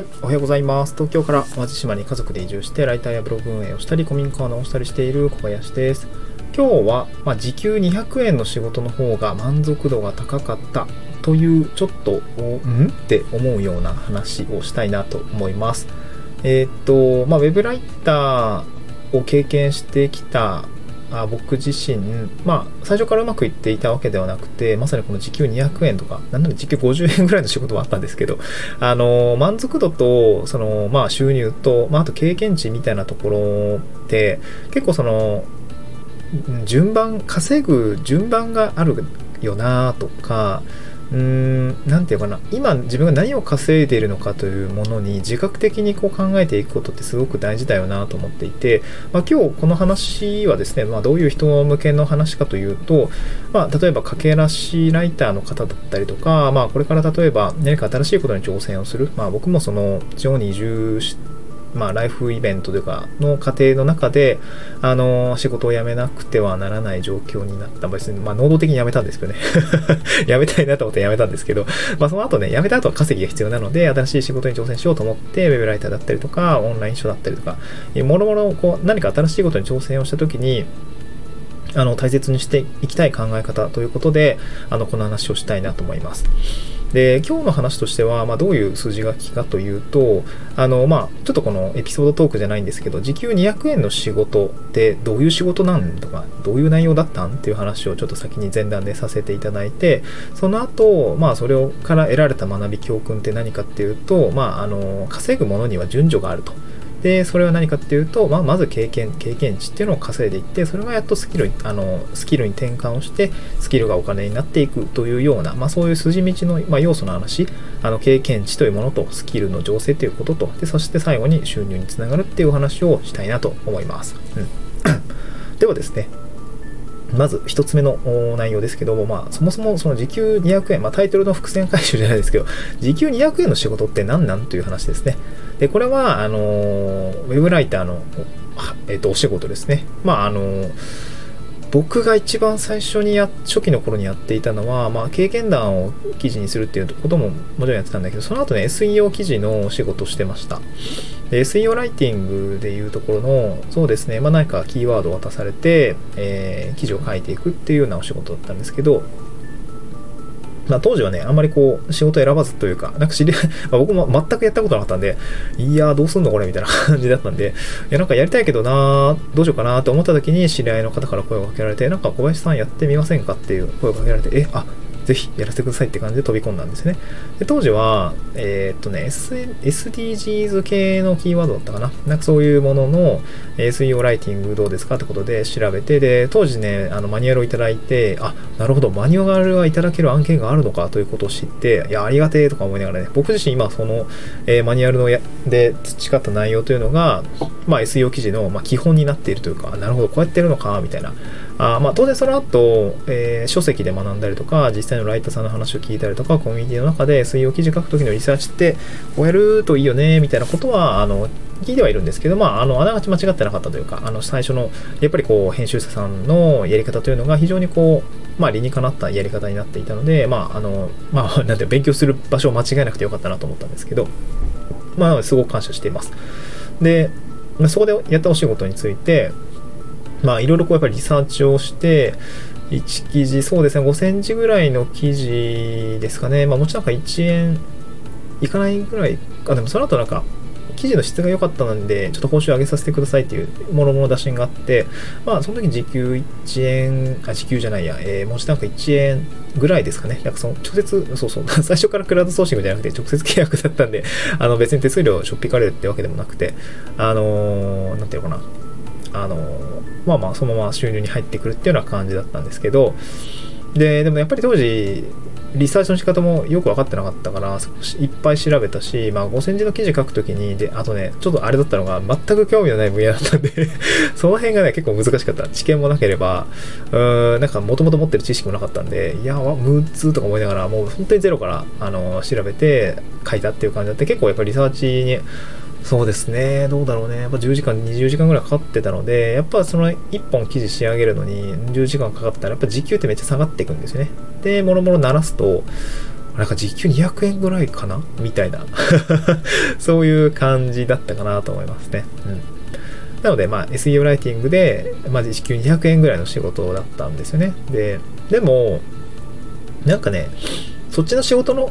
はい、おはようございます。東京から淡路島に家族で移住して、ライターやブログ運営をしたり、古民家を直したりしている小林です。今日は、まあ、時給200円の仕事の方が満足度が高かったという、ちょっと、ん？って思うような話をしたいなと思います。えーっと、まあ、ウェブライターを経験してきたあ僕自身、まあ、最初からうまくいっていたわけではなくて、まさにこの時給200円とか、なんなら時給50円ぐらいの仕事もあったんですけど、あの、満足度と、その、まあ、収入と、まあ、あと経験値みたいなところって、結構その、順番、稼ぐ順番があるよなとか、うーん、なんていうかな、今自分が何を稼いでいるのかというものに自覚的にこう考えていくことってすごく大事だよなと思っていて、まあ、今日この話はですね、まあ、どういう人向けの話かというと、まあ、例えば駆け出しライターの方だったりとか、まあ、これから例えば何か新しいことに挑戦をする、まあ、僕もその地方に移住してまあ、ライフイベントというかの過程の中で、あの仕事を辞めなくてはならない状況になった別に、まあ、能動的に辞めたんですけどね 辞めたいなと思って辞めたんですけど、まあ、その後ね辞めた後は稼ぎが必要なので新しい仕事に挑戦しようと思ってウェブライターだったりとかオンライン書だったりとかもろもろこう何か新しいことに挑戦をした時にあの大切にしていきたい考え方ということであのこの話をしたいなと思います。で今日の話としては、まあ、どういう数字がきかというとあの、まあ、ちょっとこのエピソードトークじゃないんですけど時給200円の仕事ってどういう仕事なんとかどういう内容だったんっていう話をちょっと先に前段でさせていただいてその後、まあそれをから得られた学び教訓って何かっていうと、まあ、あの稼ぐものには順序があると。でそれは何かっていうと、まあ、まず経験経験値っていうのを稼いでいってそれがやっとスキルにあのスキルに転換をしてスキルがお金になっていくというような、まあ、そういう筋道の、まあ、要素の話あの経験値というものとスキルの情勢ということとでそして最後に収入につながるっていうお話をしたいなと思います、うん、ではですねまず1つ目の内容ですけども、まあ、そもそもその時給200円、まあ、タイトルの伏線回収じゃないですけど、時給200円の仕事って何なんという話ですね。で、これは、あの、ウェブライターの、えっ、と、お仕事ですね。まあ、あの、僕が一番最初にや、初期の頃にやっていたのは、まあ、経験談を記事にするっていうことももちろんやってたんだけど、その後ね、SEO 記事のお仕事をしてました。で SEO ライティングでいうところの、そうですね、まあ、何かキーワードを渡されて、えー、記事を書いていくっていうようなお仕事だったんですけど、まあ、当時はね、あんまりこう、仕事選ばずというか、なんか知り合い、まあ、僕も全くやったことなかったんで、いやー、どうすんのこれみたいな 感じだったんで、いや、なんかやりたいけどなー、どうしようかなと思った時に、知り合いの方から声をかけられて、なんか小林さんやってみませんかっていう声をかけられて、え、あ、ぜひやらせてくださいって感じで飛び込んだんですね。で当時は、えー、っとね、S、SDGs 系のキーワードだったかな？なんかそういうものの SEO ライティングどうですかってことで調べて、で、当時ね、あのマニュアルをいただいて、あ、なるほど、マニュアルがいただける案件があるのかということを知って、いや、ありがてえとか思いながらね、僕自身今その、えー、マニュアルのやで培った内容というのが、まあ、SEO 記事の、まあ、基本になっているというか、なるほど、こうやってるのか、みたいな。あまあ、当然その後、えー、書籍で学んだりとか、実際のライターさんの話を聞いたりとか、コミュニティの中で水曜記事書くときのリサーチって、こうやるといいよね、みたいなことは、あの、聞いてはいるんですけど、まあ、あの、あながち間違ってなかったというか、あの、最初の、やっぱりこう、編集者さんのやり方というのが非常にこう、まあ、理にかなったやり方になっていたので、まあ、あの、まあ、なんて勉強する場所を間違えなくてよかったなと思ったんですけど、まあ、すごく感謝しています。で、そこでやったお仕事について、まあいろいろこうやっぱりリサーチをして、1記事、そうですね、5センチぐらいの記事ですかね。まあもちろんなんか1円いかないぐらい、あ、でもその後なんか、記事の質が良かったので、ちょっと報酬上げさせてくださいっていう、もろもろ打診があって、まあその時時給1円、あ、時給じゃないや、えー、もうなんか1円ぐらいですかね。なんかその直接、そうそう、最初からクラウドソーシングじゃなくて直接契約だったんで、あの別に手数料しょっぴかれるってわけでもなくて、あのー、なんていうのかな。あのまあまあそのまま収入に入ってくるっていうような感じだったんですけどででもやっぱり当時リサーチの仕方もよく分かってなかったからいっぱい調べたし、まあ、5センチの記事書くときにであとねちょっとあれだったのが全く興味のない分野だったんで その辺がね結構難しかった。知見もなければうーんなんかもともと持ってる知識もなかったんでいやムーとか思いながらもう本当にゼロからあの調べて書いたっていう感じだって結構やっぱりリサーチにそうですね、どうだろうね。やっぱ10時間、20時間ぐらいかかってたので、やっぱその1本記事仕上げるのに10時間かかったら、やっぱ時給ってめっちゃ下がっていくんですよね。で、もろもろ鳴らすと、なんか時給200円ぐらいかな？みたいな そういう感じだったかなと思いますね。うん。なので、まあ、SEO ライティングで、まあ、時給200円ぐらいの仕事だったんですよね。で、でも、なんかね、そっちの仕事の、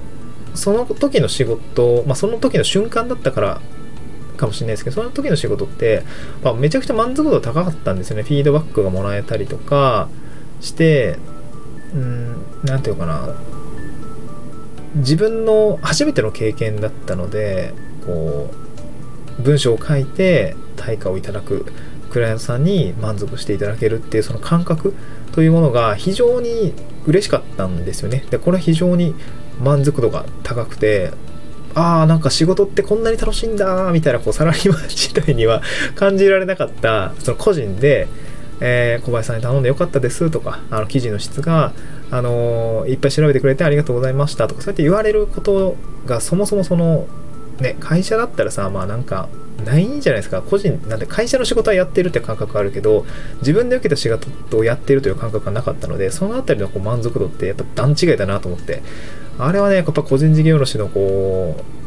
その時の仕事、まあ、その時の瞬間だったからかもしれないですけど、その時の仕事って、まあ、めちゃくちゃ満足度高かったんですよね。フィードバックがもらえたりとかして、うん、なんていうかな、自分の初めての経験だったのでこう文章を書いて対価をいただくクライアントさんに満足していただけるっていうその感覚というものが非常に嬉しかったんですよねでこれは非常に満足度が高くてああなんか仕事ってこんなに楽しいんだみたいなこうサラリーマン時代には感じられなかったその個人でえー、小林さんに頼んでよかったですとか、あの記事の質が、あのー、いっぱい調べてくれてありがとうございましたとか、そうやって言われることがそもそもその、ね、会社だったらさ、まあなんか、ないんじゃないですか。個人、なんで会社の仕事はやってるって感覚あるけど、自分で受けた仕事をやってるという感覚がなかったので、そのあたりのこう満足度ってやっぱ段違いだなと思って、あれはね、やっぱ個人事業主のこう、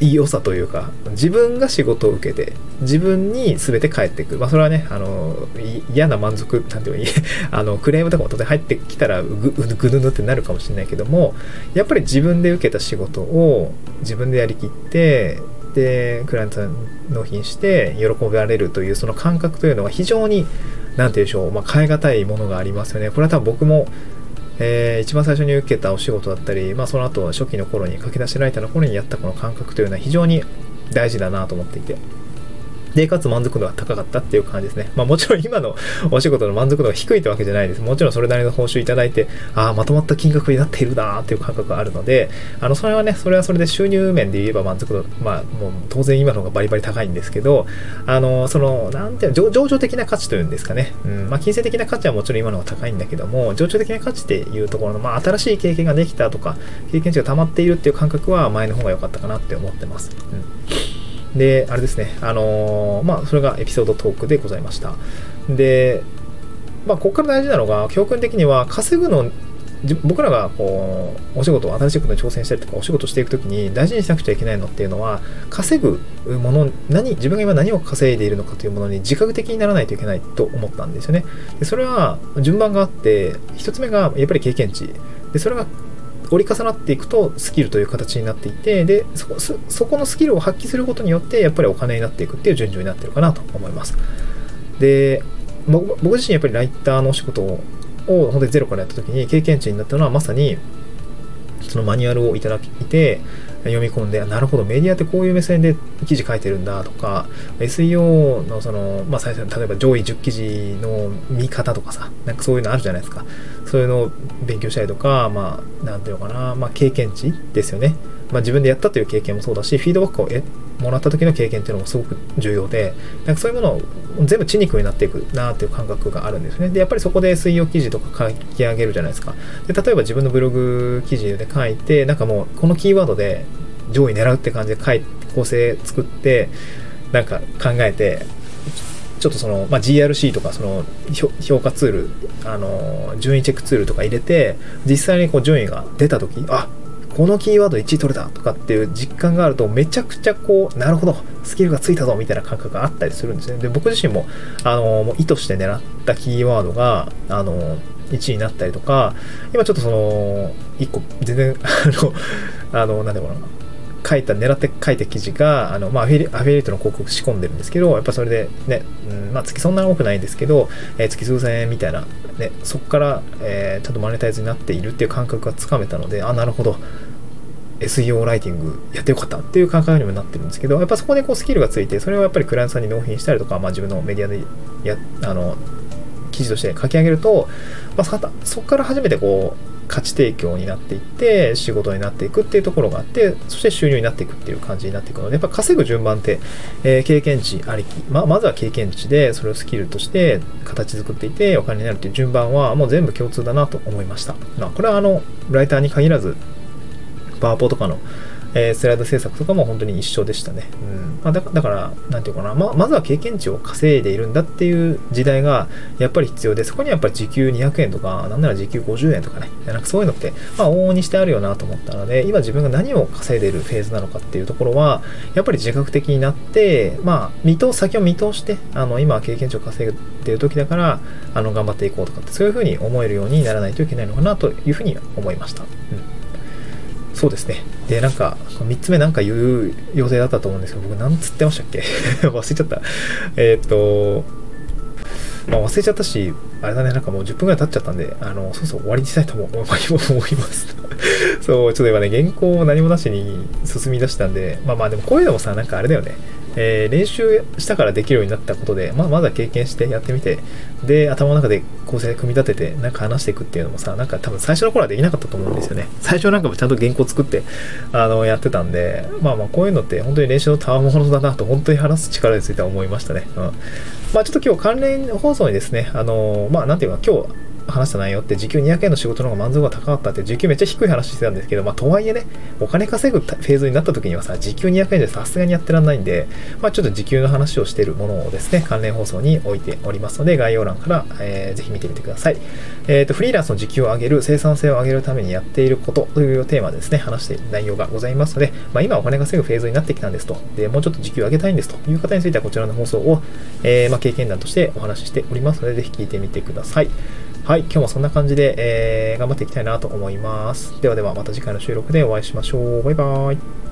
良さというか自分が仕事を受けて自分に全て返ってくまあそれはねあの嫌な満足なんていう あのクレームとかも当然入ってきたらぐぐぬぬってなるかもしれないけどもやっぱり自分で受けた仕事を自分でやりきってでクライアントさん納品して喜ばれるというその感覚というのは非常に何て言うんでしょう、まあ、変え難いものがありますよね。これは多分僕もえー、一番最初に受けたお仕事だったり、まあ、その後初期の頃に書き出しライターの頃にやったこの感覚というのは非常に大事だなと思っていて。で、かつ満足度が高かったっていう感じですね。まあもちろん今のお仕事の満足度が低いってわけじゃないです。もちろんそれなりの報酬いただいて、ああ、まとまった金額になっているなーっていう感覚があるので、あの、それはね、それはそれで収入面で言えば満足度、まあもう当然今の方がバリバリ高いんですけど、あの、その、なんていうの、情緒的な価値というんですかね。うん、まあ金銭的な価値はもちろん今の方が高いんだけども、情緒的な価値っていうところの、まあ新しい経験ができたとか、経験値が溜まっているっていう感覚は前の方が良かったかなって思ってます。うんで、あれですね、あのー、まあ、それがエピソードトークでございました。で、まあ、ここから大事なのが、教訓的には稼ぐの、僕らがこうお仕事、新しいことに挑戦したりとか、お仕事していくときに大事にしなくちゃいけないのっていうのは、稼ぐもの、何、自分が今何を稼いでいるのかというものに自覚的にならないといけないと思ったんですよね。でそれは順番があって、1つ目がやっぱり経験値。でそれが折り重なっていくとスキルという形になっていてでそこそこのスキルを発揮することによってやっぱりお金になっていくっていう順序になってるかなと思います。で僕自身やっぱりライターのお仕事を本当にゼロからやった時に経験値になったのはまさにそのマニュアルをいただいて読み込んで、なるほど、メディアってこういう目線で記事書いてるんだとか、SEO のその、まあ、最初例えば上位10記事の見方とかさ、なんかそういうのあるじゃないですか。そういうのを勉強したりとか、まあ、なんていうのかな、まあ、経験値ですよね。まあ、自分でやったという経験もそうだし、フィードバックをえもらった時の経験っていうのもすごく重要で、なんかそういうものを全部血肉になっていくなっていう感覚があるんですね。で、やっぱりそこで SEO 記事とか書き上げるじゃないですか。で、例えば自分のブログ記事で書いて、なんかもうこのキーワードで上位狙うって感じで書い構成作って、なんか考えて、ちょっとその、まあ、GRC とかその評価ツール、あの順位チェックツールとか入れて実際にこう順位が出た時あこのキーワード1位取れたとかっていう実感があるとめちゃくちゃこうなるほどスキルがついたぞみたいな感覚があったりするんですね。で僕自身もあのもう意図して狙ったキーワードがあの1位になったりとか今ちょっとその1個全然 あのあのなんだろうな。書いた、狙って書いた記事が、あの、まあ、アフィリアフィリエイトの広告仕込んでるんですけど、やっぱそれでね、うん、まあ、月そんなに多くないんですけど、えー、月数千円みたいな、ね、そこから、えー、ちゃんとマネタイズになっているっていう感覚がつかめたので、あ、なるほど。SEO ライティングやってよかったっていう感覚にもなってるんですけど、やっぱそこでこうスキルがついて、それをやっぱりクライアントさんに納品したりとか、まあ、自分のメディアでや、あの、記事として書き上げると、まあ、そこから初めてこう、価値提供になっていって仕事になっていくっていうところがあってそして収入になっていくっていう感じになっていくのでやっぱ稼ぐ順番って、えー、経験値ありき、ままずは経験値でそれをスキルとして形作っていてお金になるっていう順番はもう全部共通だなと思いました、まあ、これはあのライターに限らずパーポとかのえー、スライド制作とかも本当に一緒でしたね。うんまあ、だから、なんていうかな、ままずは経験値を稼いでいるんだっていう時代がやっぱり必要で、そこにやっぱり時給200円とか、なんなら時給50円とかね、なんかそういうのって、まあ、往々にしてあるよなと思ったので、今自分が何を稼いでいるフェーズなのかっていうところは、やっぱり自覚的になって、まあ、見通先を見通して、あの今は経験値を稼ぐっていう時だから、あの頑張っていこうとかって、そういうふうに思えるようにならないといけないのかなというふうに思いました。うんそうですね。で、なんか、3つ目なんか言う予定だったと思うんですけど、僕なんつってましたっけ？忘れちゃった。えっ、と、まあ、忘れちゃったし、あれだね、なんかもう10分ぐらい経っちゃったんで、あの、そうそう終わりにしたいと思思います そう、ちょっと今ね、原稿を何もなしに進み出したんで、まあまあでもこういうのもさ、なんかあれだよね。えー、練習したからできるようになったことで、まあ、まずは経験してやってみて、で、頭の中で構成組み立てて、なんか話していくっていうのもさ、なんか多分最初の頃はできなかったと思うんですよね。最初なんかもちゃんと原稿作って、あの、やってたんで、まあまあこういうのって本当に練習のたわものだなと、本当に話す力については思いましたね。うん。まあちょっと今日関連放送にですね、あの、まあなんていうか今日、話した内容って時給200円の仕事の方が満足が高かったって時給めっちゃ低い話してたんですけど、まあ、とはいえね、お金稼ぐフェーズになった時にはさ、時給200円じゃさすがにやってらんないんで、まあ、ちょっと時給の話をしているものをですね、関連放送に置いておりますので、概要欄から、えー、ぜひ見てみてください。えっ、ー、と、フリーランスの時給を上げる、生産性を上げるためにやっていることというテーマでですね、話している内容がございますので、まあ、今お金稼ぐフェーズになってきたんですと、で、もうちょっと時給を上げたいんですという方についてはこちらの放送を、えー、まあ、経験談としてお話ししておりますので、ぜひ聞いてみてください。はい、今日もそんな感じで、えー、頑張っていきたいなと思います。ではではまた次回の収録でお会いしましょう。バイバーイ。